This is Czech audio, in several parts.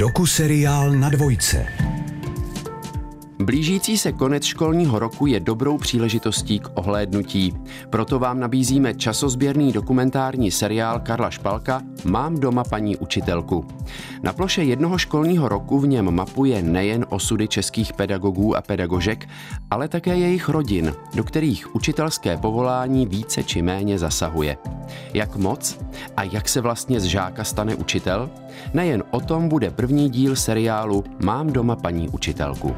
Doku seriál na dvojce. Blížící se konec školního roku je dobrou příležitostí k ohlédnutí. Proto vám nabízíme časozběrný dokumentární seriál Karla Špalka Mám doma paní učitelku. Na ploše jednoho školního roku v něm mapuje nejen osudy českých pedagogů a pedagožek, ale také jejich rodin, do kterých učitelské povolání více či méně zasahuje. Jak moc a jak se vlastně z žáka stane učitel? Nejen o tom bude první díl seriálu Mám doma paní učitelku.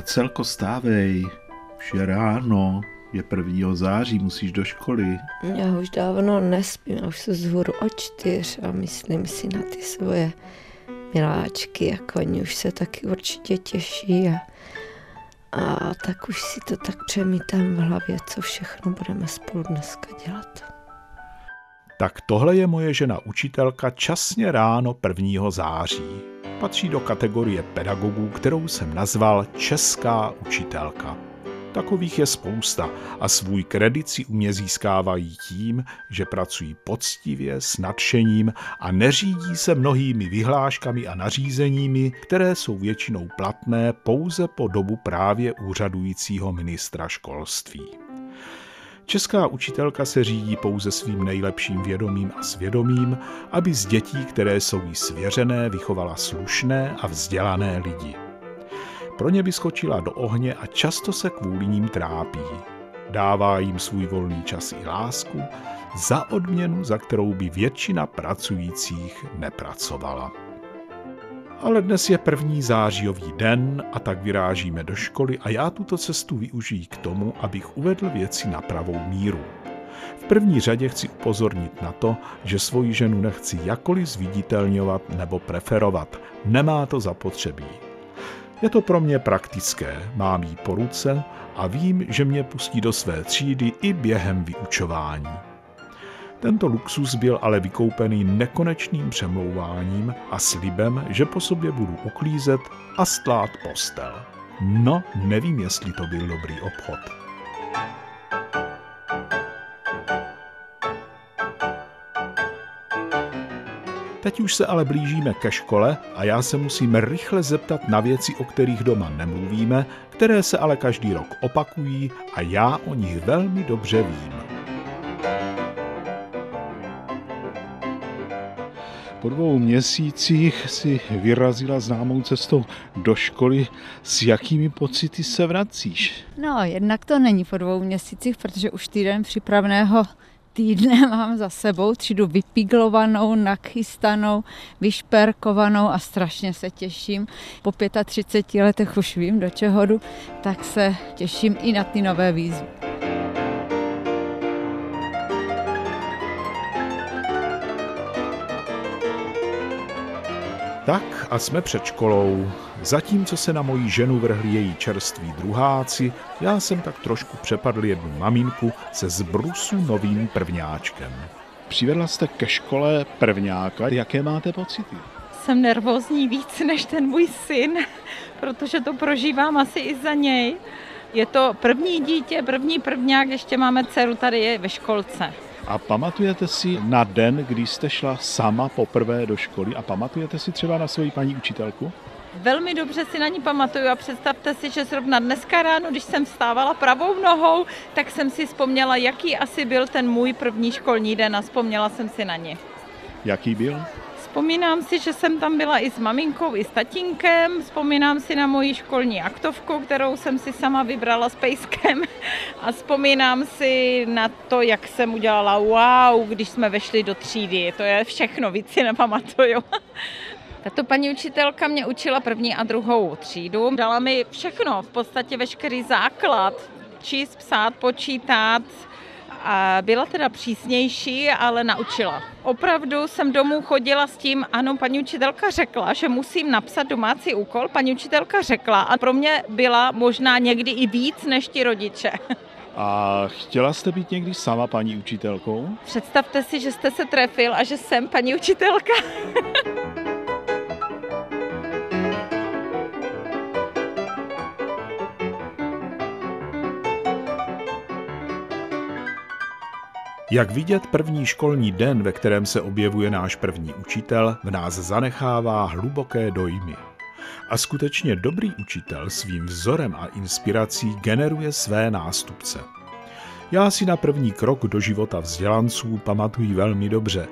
Marcelko, stávej, už je ráno, je 1. září, musíš do školy. Já už dávno nespím, já už se zhůru o čtyř a myslím si na ty svoje miláčky, jako oni už se taky určitě těší a, a tak už si to tak přemítám v hlavě, co všechno budeme spolu dneska dělat. Tak tohle je moje žena učitelka časně ráno 1. září patří do kategorie pedagogů, kterou jsem nazval Česká učitelka. Takových je spousta a svůj kredit si u mě získávají tím, že pracují poctivě, s nadšením a neřídí se mnohými vyhláškami a nařízeními, které jsou většinou platné pouze po dobu právě úřadujícího ministra školství. Česká učitelka se řídí pouze svým nejlepším vědomím a svědomím, aby z dětí, které jsou jí svěřené, vychovala slušné a vzdělané lidi. Pro ně vyskočila do ohně a často se kvůli ním trápí. Dává jim svůj volný čas i lásku, za odměnu, za kterou by většina pracujících nepracovala ale dnes je první zářijový den a tak vyrážíme do školy a já tuto cestu využiji k tomu, abych uvedl věci na pravou míru. V první řadě chci upozornit na to, že svoji ženu nechci jakoliv zviditelňovat nebo preferovat. Nemá to zapotřebí. Je to pro mě praktické, mám jí po ruce a vím, že mě pustí do své třídy i během vyučování. Tento luxus byl ale vykoupený nekonečným přemlouváním a slibem, že po sobě budu uklízet a stlát postel. No, nevím, jestli to byl dobrý obchod. Teď už se ale blížíme ke škole a já se musím rychle zeptat na věci, o kterých doma nemluvíme, které se ale každý rok opakují a já o nich velmi dobře vím. Po dvou měsících si vyrazila známou cestou do školy. S jakými pocity se vracíš? No, jednak to není po dvou měsících, protože už týden připravného týdne mám za sebou třídu vypiglovanou, nachystanou, vyšperkovanou a strašně se těším. Po 35 letech už vím, do čeho jdu, tak se těším i na ty nové výzvy. Tak a jsme před školou. Zatímco se na moji ženu vrhli její čerství druháci, já jsem tak trošku přepadl jednu maminku se zbrusu novým prvňáčkem. Přivedla jste ke škole prvňáka. Jaké máte pocity? Jsem nervózní víc než ten můj syn, protože to prožívám asi i za něj. Je to první dítě, první prvňák, ještě máme dceru tady je ve školce. A pamatujete si na den, kdy jste šla sama poprvé do školy a pamatujete si třeba na svoji paní učitelku? Velmi dobře si na ní pamatuju a představte si, že zrovna dneska ráno, když jsem vstávala pravou nohou, tak jsem si vzpomněla, jaký asi byl ten můj první školní den a vzpomněla jsem si na ně. Jaký byl? Vzpomínám si, že jsem tam byla i s maminkou, i s tatínkem. Vzpomínám si na moji školní aktovku, kterou jsem si sama vybrala s pejskem. A vzpomínám si na to, jak jsem udělala wow, když jsme vešli do třídy. To je všechno, víc si nepamatuju. Tato paní učitelka mě učila první a druhou třídu. Dala mi všechno, v podstatě veškerý základ. Číst, psát, počítat, a byla teda přísnější, ale naučila. Opravdu jsem domů chodila s tím, ano, paní učitelka řekla, že musím napsat domácí úkol, paní učitelka řekla a pro mě byla možná někdy i víc než ti rodiče. A chtěla jste být někdy sama paní učitelkou? Představte si, že jste se trefil a že jsem paní učitelka. Jak vidět, první školní den, ve kterém se objevuje náš první učitel, v nás zanechává hluboké dojmy. A skutečně dobrý učitel svým vzorem a inspirací generuje své nástupce. Já si na první krok do života vzdělanců pamatuji velmi dobře.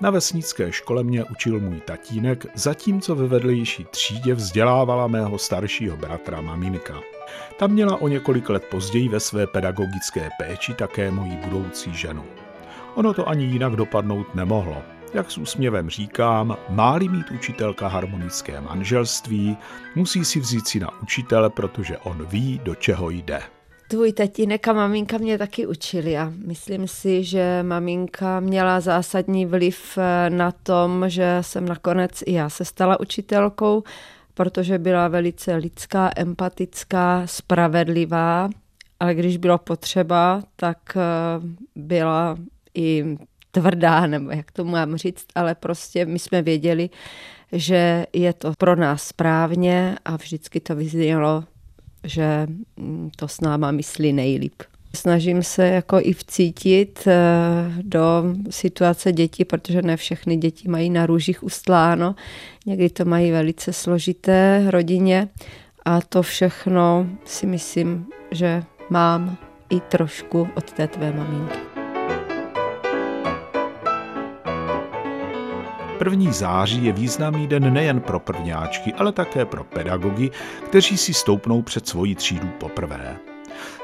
Na vesnické škole mě učil můj tatínek, zatímco ve vedlejší třídě vzdělávala mého staršího bratra maminka. Ta měla o několik let později ve své pedagogické péči také moji budoucí ženu. Ono to ani jinak dopadnout nemohlo. Jak s úsměvem říkám, máli mít učitelka harmonické manželství, musí si vzít si na učitele, protože on ví, do čeho jde. Tvůj tatínek a maminka mě taky učili a myslím si, že maminka měla zásadní vliv eh, na tom, že jsem nakonec i já se stala učitelkou, protože byla velice lidská, empatická, spravedlivá, ale když bylo potřeba, tak eh, byla i tvrdá, nebo jak to mám říct, ale prostě my jsme věděli, že je to pro nás správně a vždycky to vyznělo, že mm, to s náma myslí nejlíp. Snažím se jako i vcítit eh, do situace dětí, protože ne všechny děti mají na růžích ustláno. Někdy to mají velice složité rodině a to všechno si myslím, že mám i trošku od té tvé maminky. První září je významný den nejen pro prvňáčky, ale také pro pedagogy, kteří si stoupnou před svoji třídu poprvé.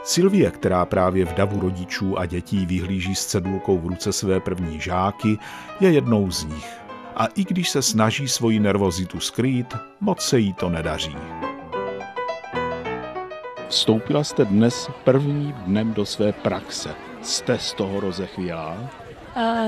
Silvie, která právě v davu rodičů a dětí vyhlíží s cedulkou v ruce své první žáky, je jednou z nich. A i když se snaží svoji nervozitu skrýt, moc se jí to nedaří. Vstoupila jste dnes prvním dnem do své praxe. Jste z toho rozechvělá?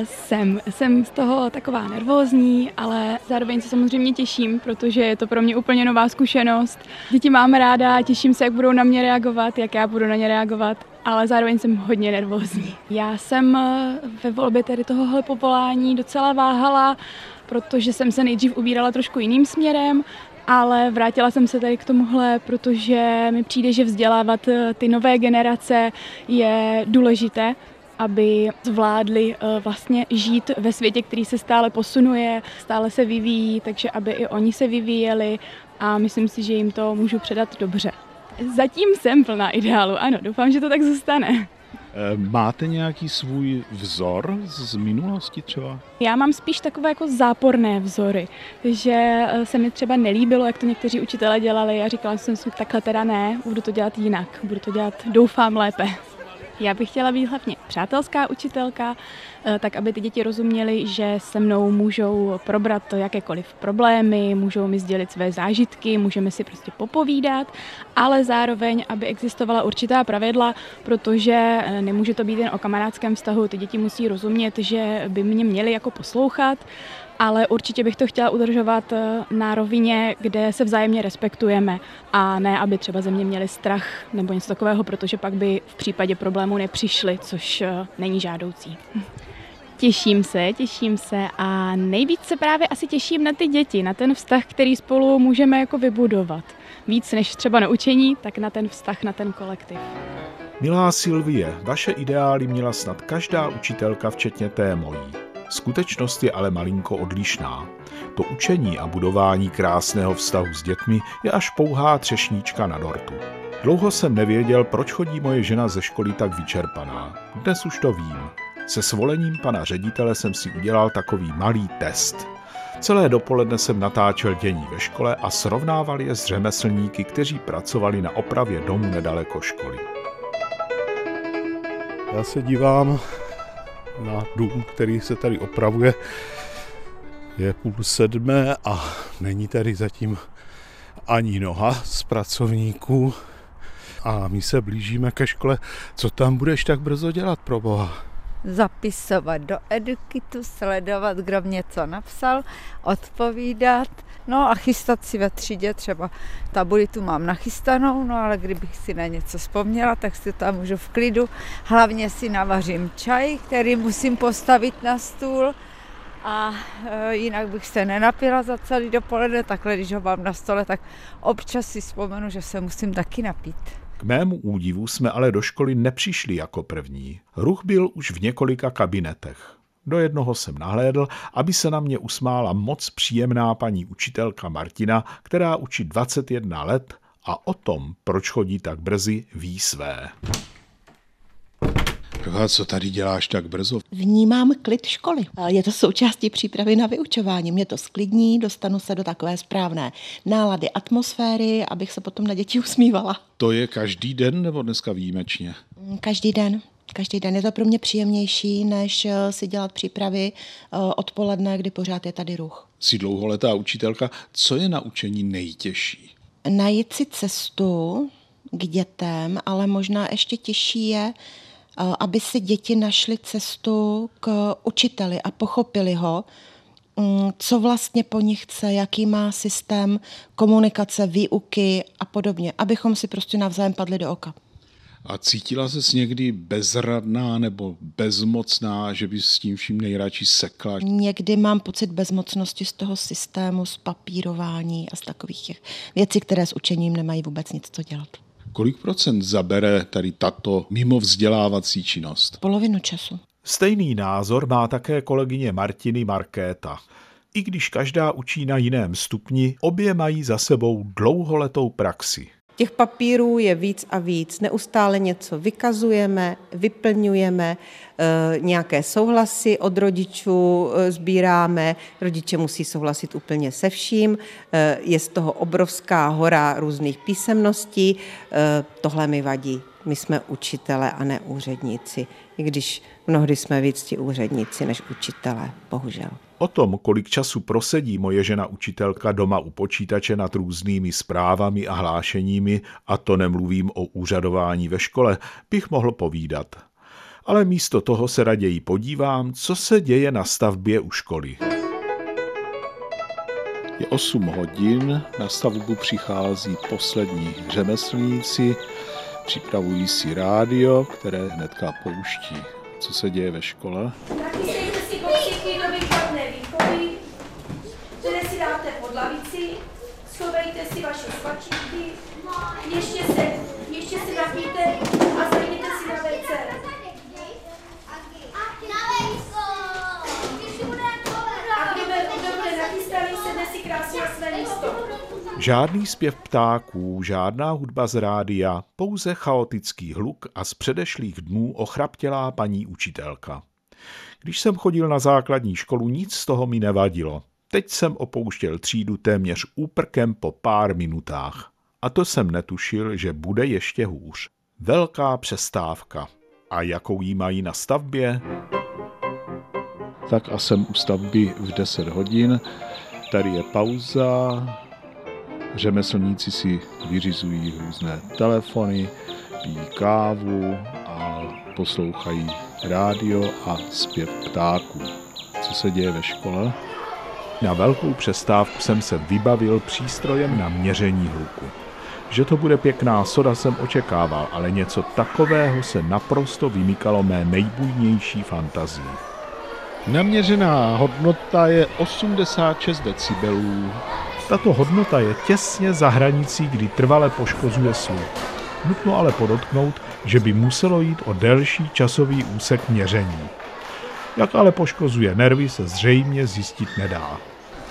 Jsem. Jsem z toho taková nervózní, ale zároveň se samozřejmě těším, protože je to pro mě úplně nová zkušenost. Děti mám ráda, těším se, jak budou na mě reagovat, jak já budu na ně reagovat, ale zároveň jsem hodně nervózní. Já jsem eh, ve volbě tedy tohohle povolání docela váhala, protože jsem se nejdřív ubírala trošku jiným směrem, ale vrátila jsem se tady k tomuhle, protože mi přijde, že vzdělávat eh, ty nové generace je důležité aby zvládli eh, vlastně žít ve světě, který se stále posunuje, stále se vyvíjí, takže aby i oni se vyvíjeli a myslím si, že jim to můžu předat dobře. Zatím jsem plná ideálu, ano, doufám, že to tak zůstane. Eh, máte nějaký svůj vzor z minulosti třeba? Já mám spíš takové jako záporné vzory, že eh, se mi třeba nelíbilo, jak to někteří učitelé dělali a říkala jsem si, takhle teda ne, budu to dělat jinak, budu to dělat, doufám, lépe. Já bych chtěla být hlavně přátelská učitelka, eh, tak aby ty děti rozuměly, že se mnou můžou probrat to jakékoliv problémy, můžou mi sdělit své zážitky, můžeme si prostě popovídat, ale zároveň, aby existovala určitá pravidla, protože eh, nemůže to být jen o kamarádském vztahu, ty děti musí rozumět, že by mě měli jako poslouchat, ale určitě bych to chtěla udržovat eh, na rovině, kde se vzájemně respektujeme a ne, aby třeba ze mě měli strach nebo něco takového, protože pak by v případě problému nepřišli, což eh, není žádoucí. Těším se, těším se a nejvíc se právě asi těším na ty děti, na ten vztah, který spolu můžeme jako vybudovat. Víc než třeba na učení, tak na ten vztah, na ten kolektiv. Milá Silvie, vaše ideály měla snad každá učitelka, včetně té mojí. Skutečnost je ale malinko odlišná. To učení a budování krásného vztahu s dětmi je až pouhá třešníčka na dortu. Dlouho jsem nevěděl, proč chodí moje žena ze školy tak vyčerpaná. Dnes už to vím. Se svolením pana ředitele jsem si udělal takový malý test. Celé dopoledne jsem natáčel dění ve škole a srovnával je s řemeslníky, kteří pracovali na opravě domu nedaleko školy. Já se dívám na dům, který se tady opravuje. Je půl sedmé a není tady zatím ani noha z pracovníků. A my se blížíme ke škole. Co tam budeš tak brzo dělat, pro boha? Zapisovat do Edukitu, sledovat, kdo něco napsal, odpovídat, no a chystat si ve třídě, třeba tabuli tu mám nachystanou, no ale kdybych si na něco vzpomněla, tak si tam můžu v klidu. Hlavně si navařím čaj, který musím postavit na stůl a e, jinak bych se nenapila za celý dopoledne, takhle když ho mám na stole, tak občas si vzpomenu, že se musím taky napít. K mému údivu jsme ale do školy nepřišli jako první. Ruch byl už v několika kabinetech. Do jednoho jsem nahlédl, aby se na mě usmála moc příjemná paní učitelka Martina, která učí 21 let a o tom, proč chodí tak brzy, ví své. A co tady děláš tak brzo? Vnímám klid školy. Je to součástí přípravy na vyučování. Mě to sklidní, dostanu se do takové správné nálady atmosféry, abych se potom na děti usmívala. To je každý den nebo dneska výjimečně? Každý den. Každý den je to pro mě příjemnější, než eh, si dělat přípravy eh, odpoledne, kdy pořád je tady ruch. Jsi dlouholetá učitelka. Co je na učení nejtěžší? Najít si cestu k dětem, ale možná ještě těžší je, aby si děti našly cestu k učiteli a pochopili ho, mm, co vlastně po nich chce, jaký má systém komunikace, výuky a podobně, abychom si prostě navzájem padli do oka. A cítila se někdy bezradná nebo bezmocná, že by s tím vším nejradši sekla? Někdy mám pocit bezmocnosti z toho systému, z papírování a z takových těch věcí, které s učením nemají vůbec nic co dělat. Kolik procent zabere tady tato mimo vzdělávací činnost? Polovinu času. Stejný názor má také kolegyně Martiny Markéta. I když každá učí na jiném stupni, obě mají za sebou dlouholetou praxi. Těch papírů je víc a víc. Neustále něco vykazujeme, vyplňujeme, eh, nějaké souhlasy od rodičů eh, sbíráme. Rodiče musí souhlasit úplně se vším. Eh, je z toho obrovská hora různých písemností. Tohle mi vadí. My jsme učitele a ne úředníci, i když mnohdy jsme víc ti úředníci než učitele, bohužel. O tom, kolik času prosedí moje žena učitelka doma u počítače nad různými zprávami a hlášeními, a to nemluvím o úřadování ve škole, bych mohl povídat. Ale místo toho se raději podívám, co se děje na stavbě u školy. Je 8 hodin, na stavbu přichází poslední řemeslníci, připravují si rádio, které hnedka pouští. Co se děje ve škole si vaše svačinky, ještě se, ještě napijte a zajděte si na WC. Žádný zpěv ptáků, žádná hudba z rádia, pouze chaotický hluk a z předešlých dnů ochraptělá paní učitelka. Když jsem chodil na základní školu, nic z toho mi nevadilo. Teď jsem opouštěl třídu téměř úprkem po pár minutách. A to jsem netušil, že bude ještě hůř. Velká přestávka. A jakou jí mají na stavbě? Tak a jsem u stavby v 10 hodin. Tady je pauza. Řemeslníci si vyřizují různé telefony, pijí kávu a poslouchají rádio a zpěv ptáků. Co se děje ve škole? Na velkou přestávku jsem se vybavil přístrojem na měření hluku. Že to bude pěkná soda jsem očekával, ale něco takového se naprosto vymykalo mé nejbujnější fantazii. Naměřená hodnota je 86 decibelů. Tato hodnota je těsně za hranicí, kdy trvale poškozuje sluch. Nutno ale podotknout, že by muselo jít o delší časový úsek měření. Jak ale poškozuje nervy, se zřejmě zjistit nedá.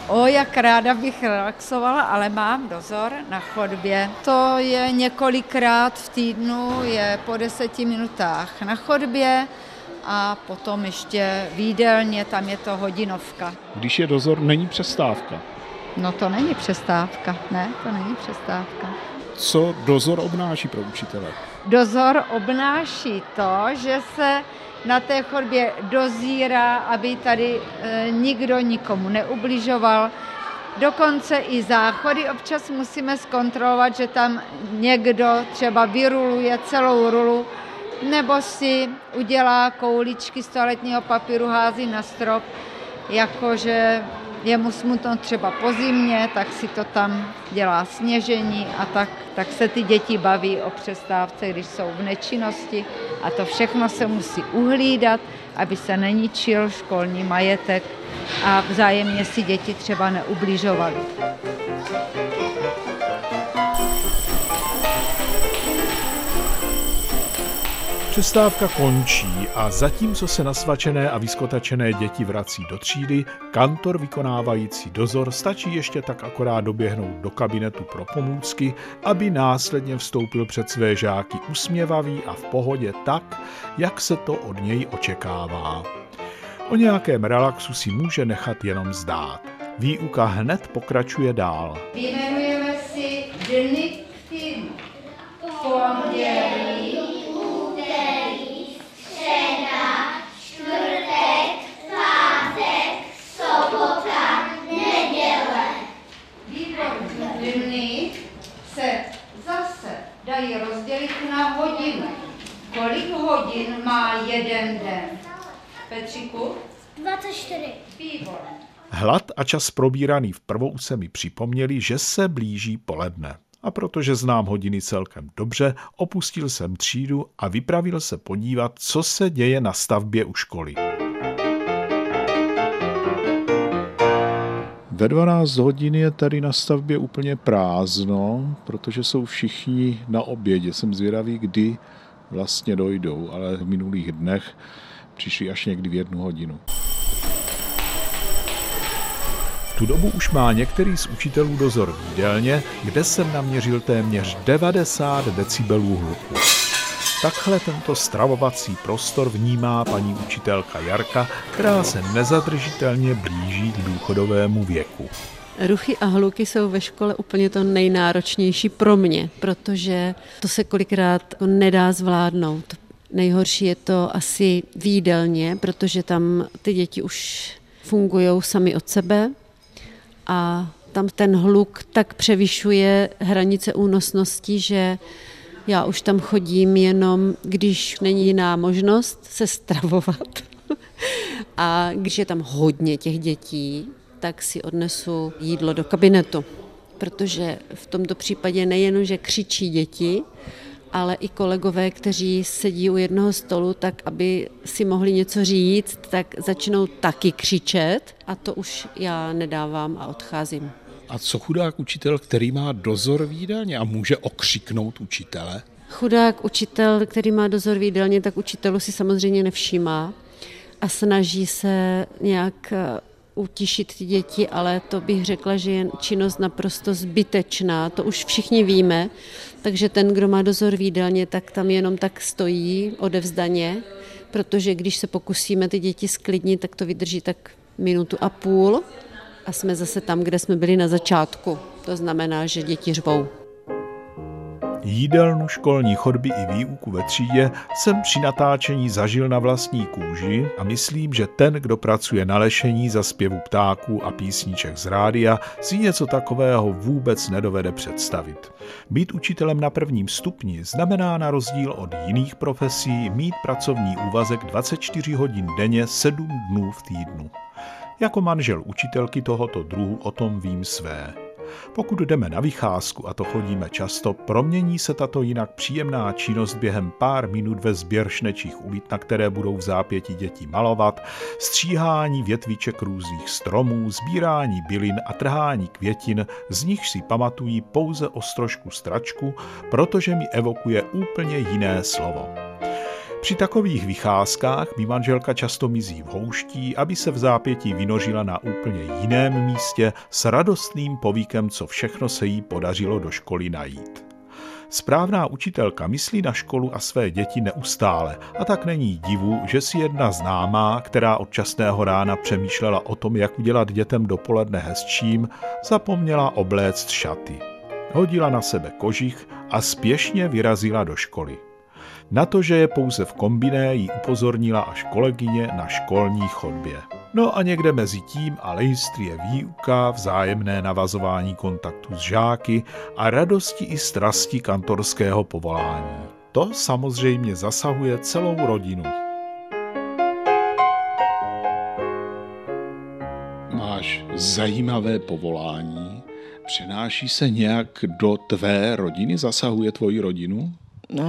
O, jak ráda bych relaxovala, ale mám dozor na chodbě. To je několikrát v týdnu, je po deseti minutách na chodbě a potom ještě výdelně, tam je to hodinovka. Když je dozor, není přestávka. No to není přestávka, ne, to není přestávka. Co dozor obnáší pro učitele? Dozor obnáší to, že se na té chodbě dozírá, aby tady e, nikdo nikomu neubližoval. Dokonce i záchody občas musíme zkontrolovat, že tam někdo třeba vyruluje celou rulu, nebo si udělá kouličky z toaletního papíru, hází na strop, jakože je mu smutno třeba po zimě, tak si to tam dělá sněžení a tak, tak se ty děti baví o přestávce, když jsou v nečinnosti a to všechno se musí uhlídat, aby se neničil školní majetek a vzájemně si děti třeba neubližovaly. Přestávka končí a zatímco se nasvačené a vyskotačené děti vrací do třídy, kantor vykonávající dozor stačí ještě tak akorát doběhnout do kabinetu pro pomůcky, aby následně vstoupil před své žáky usměvavý a v pohodě tak, jak se to od něj očekává. O nějakém relaxu si může nechat jenom zdát. Výuka hned pokračuje dál. Vyjmenujeme si dny hodin má jeden den? Petříku? 24. Výborně. Hlad a čas probíraný v prvouce mi připomněli, že se blíží poledne. A protože znám hodiny celkem dobře, opustil jsem třídu a vypravil se podívat, co se děje na stavbě u školy. Ve 12 hodin je tady na stavbě úplně prázdno, protože jsou všichni na obědě. Jsem zvědavý, kdy vlastně dojdou, ale v minulých dnech přišli až někdy v jednu hodinu. V tu dobu už má některý z učitelů dozor v jídelně, kde jsem naměřil téměř 90 decibelů hluku. Takhle tento stravovací prostor vnímá paní učitelka Jarka, která se nezadržitelně blíží k důchodovému věku. Ruchy a hluky jsou ve škole úplně to nejnáročnější pro mě, protože to se kolikrát nedá zvládnout. Nejhorší je to asi v jídelně, protože tam ty děti už fungují sami od sebe a tam ten hluk tak převyšuje hranice únosnosti, že já už tam chodím jenom, když není jiná možnost se stravovat. A když je tam hodně těch dětí, tak si odnesu jídlo do kabinetu. Protože v tomto případě nejen, že křičí děti, ale i kolegové, kteří sedí u jednoho stolu, tak aby si mohli něco říct, tak začnou taky křičet a to už já nedávám a odcházím. A co chudák učitel, který má dozor v jídelně a může okřiknout učitele? Chudák učitel, který má dozor v jídelně, tak učitelu si samozřejmě nevšímá a snaží se nějak utišit ty děti, ale to bych řekla, že je činnost naprosto zbytečná. To už všichni víme, takže ten, kdo má dozor v jídelně, tak tam jenom tak stojí odevzdaně, protože když se pokusíme ty děti sklidnit, tak to vydrží tak minutu a půl a jsme zase tam, kde jsme byli na začátku. To znamená, že děti řvou. Jídelnu, školní chodby i výuku ve třídě jsem při natáčení zažil na vlastní kůži a myslím, že ten, kdo pracuje na lešení za zpěvu ptáků a písniček z rádia, si něco takového vůbec nedovede představit. Být učitelem na prvním stupni znamená na rozdíl od jiných profesí mít pracovní úvazek 24 hodin denně 7 dnů v týdnu. Jako manžel učitelky tohoto druhu o tom vím své. Pokud jdeme na vycházku, a to chodíme často, promění se tato jinak příjemná činnost během pár minut ve sběr šnečích ulit, na které budou v zápěti děti malovat, stříhání větviček různých stromů, sbírání bylin a trhání květin, z nich si pamatují pouze ostrožku stračku, protože mi evokuje úplně jiné slovo. Při takových vycházkách mi manželka často mizí v houští, aby se v zápětí vynožila na úplně jiném místě s radostným povíkem, co všechno se jí podařilo do školy najít. Správná učitelka myslí na školu a své děti neustále a tak není divu, že si jedna známá, která od časného rána přemýšlela o tom, jak udělat dětem dopoledne hezčím, zapomněla obléct šaty. Hodila na sebe kožich a spěšně vyrazila do školy. Na to, že je pouze v kombiné, jí upozornila až kolegyně na školní chodbě. No a někde mezi tím a lejstry je výuka, vzájemné navazování kontaktu s žáky a radosti i strasti kantorského povolání. To samozřejmě zasahuje celou rodinu. Máš zajímavé povolání, přenáší se nějak do tvé rodiny, zasahuje tvoji rodinu?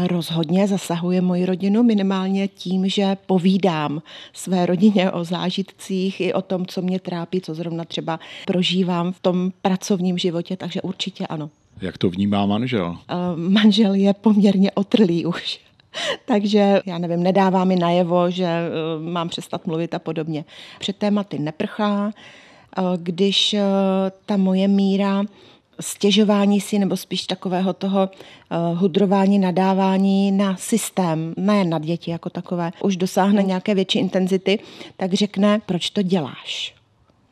Rozhodně zasahuje moji rodinu, minimálně tím, že povídám své rodině o zážitcích i o tom, co mě trápí, co zrovna třeba prožívám v tom pracovním životě, takže určitě ano. Jak to vnímá manžel? Uh, manžel je poměrně otrlý už. Takže já nevím, nedává mi najevo, že eh, mám přestat mluvit a podobně. Před tématy neprchá, eh, když eh, ta moje míra stěžování si nebo spíš takového toho hudrování, nadávání na systém, ne na děti jako takové, už dosáhne nějaké větší intenzity, tak řekne, proč to děláš?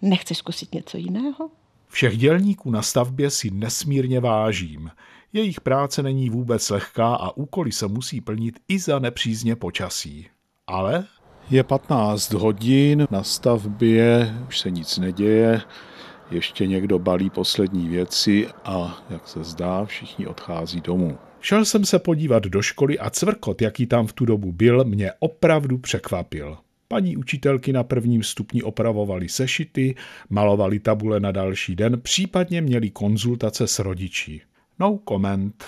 Nechceš zkusit něco jiného? Všech dělníků na stavbě si nesmírně vážím. Jejich práce není vůbec lehká a úkoly se musí plnit i za nepřízně počasí. Ale je 15 hodin, na stavbě už se nic neděje, ještě někdo balí poslední věci a, jak se zdá, všichni odchází domů. Šel jsem se podívat do školy a cvrkot, jaký tam v tu dobu byl, mě opravdu překvapil. Paní učitelky na prvním stupni opravovali sešity, malovali tabule na další den, případně měli konzultace s rodiči. No comment.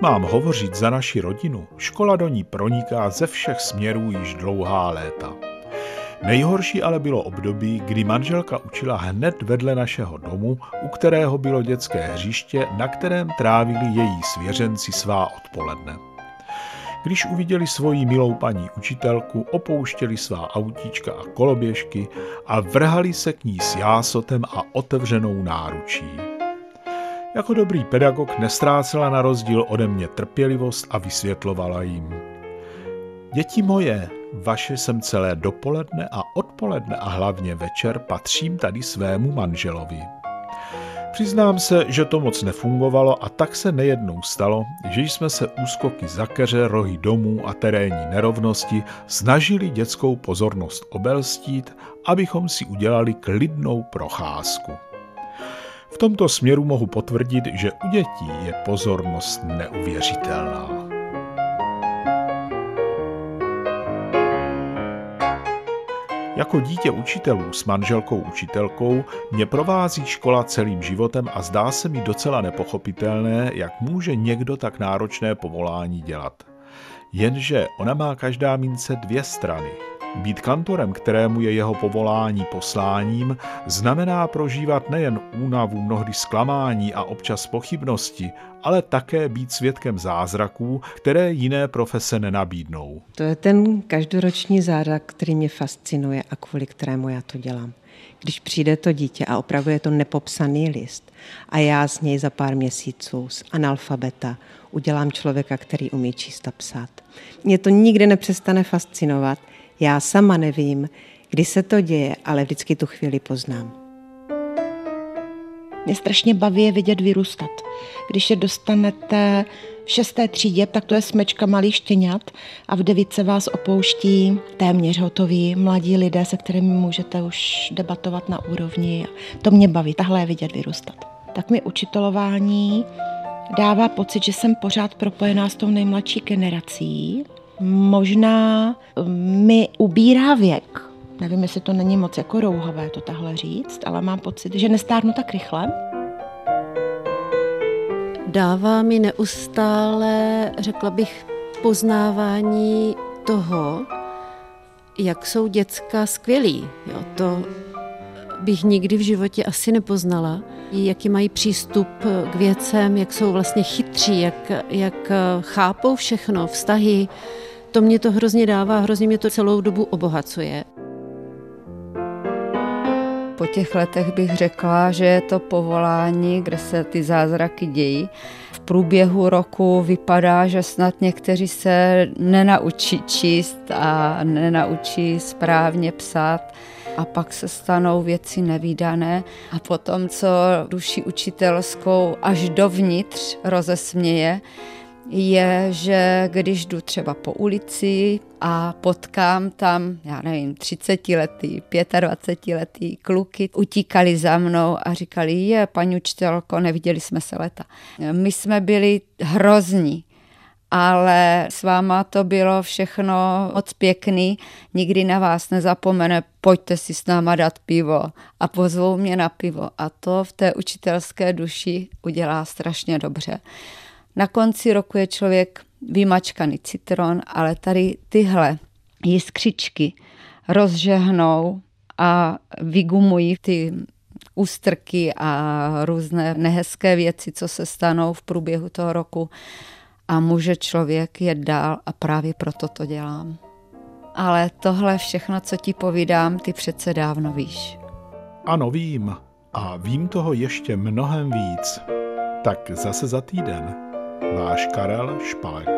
Mám hovořit za naši rodinu, škola do ní proniká ze všech směrů již dlouhá léta. Nejhorší ale bylo období, kdy manželka učila hned vedle našeho domu, u kterého bylo dětské hřiště, na kterém trávili její svěřenci svá odpoledne. Když uviděli svoji milou paní učitelku, opouštěli svá autíčka a koloběžky a vrhali se k ní s jásotem a otevřenou náručí. Jako dobrý pedagog nestrácela na rozdíl ode mě trpělivost a vysvětlovala jim. Děti moje, vaše jsem celé dopoledne a odpoledne a hlavně večer patřím tady svému manželovi. Přiznám se, že to moc nefungovalo a tak se nejednou stalo, že jsme se úskoky za keře, rohy domů a terénní nerovnosti snažili dětskou pozornost obelstít, abychom si udělali klidnou procházku. V tomto směru mohu potvrdit, že u dětí je pozornost neuvěřitelná. Jako dítě učitelů s manželkou učitelkou mě provází škola celým životem a zdá se mi docela nepochopitelné, jak může někdo tak náročné povolání dělat. Jenže ona má každá mince dvě strany. Být kantorem, kterému je jeho povolání posláním, znamená prožívat nejen únavu, mnohdy zklamání a občas pochybnosti, ale také být svědkem zázraků, které jiné profese nenabídnou. To je ten každoroční zázrak, který mě fascinuje a kvůli kterému já to dělám. Když přijde to dítě a opravdu je to nepopsaný list a já z něj za pár měsíců z analfabeta udělám člověka, který umí číst a psát. Mě to nikdy nepřestane fascinovat, já sama nevím, kdy se to děje, ale vždycky tu chvíli poznám. Mě strašně baví je vidět vyrůstat. Když je dostanete v šesté třídě, tak to je smečka malých štěňat a v devíce vás opouští téměř hotoví mladí lidé, se kterými můžete už debatovat na úrovni. To mě baví, tahle je vidět vyrůstat. Tak mi učitelování dává pocit, že jsem pořád propojená s tou nejmladší generací, možná mi ubírá věk. Nevím, jestli to není moc jako rouhavé to tahle říct, ale mám pocit, že nestárnu tak rychle. Dává mi neustále, řekla bych, poznávání toho, jak jsou děcka skvělí. Jo, to bych nikdy v životě asi nepoznala. Jaký mají přístup k věcem, jak jsou vlastně chytří, jak, jak chápou všechno, vztahy, to mě to hrozně dává, hrozně mě to celou dobu obohacuje. Po těch letech bych řekla, že je to povolání, kde se ty zázraky dějí. V průběhu roku vypadá, že snad někteří se nenaučí číst a nenaučí správně psát a pak se stanou věci nevýdané a potom, co duši učitelskou až dovnitř rozesměje, je, že když jdu třeba po ulici a potkám tam, já nevím, 30 letý, 25 letý kluky, utíkali za mnou a říkali, je, paní učitelko, neviděli jsme se leta. My jsme byli hrozní, ale s váma to bylo všechno moc pěkný, nikdy na vás nezapomene, pojďte si s náma dát pivo a pozvou mě na pivo. A to v té učitelské duši udělá strašně dobře. Na konci roku je člověk vymačkaný citron, ale tady tyhle jiskřičky rozžehnou a vygumují ty ústrky a různé nehezké věci, co se stanou v průběhu toho roku a může člověk jet dál a právě proto to dělám. Ale tohle všechno, co ti povídám, ty přece dávno víš. Ano, vím. A vím toho ještě mnohem víc. Tak zase za týden. Váš Karel Špalek.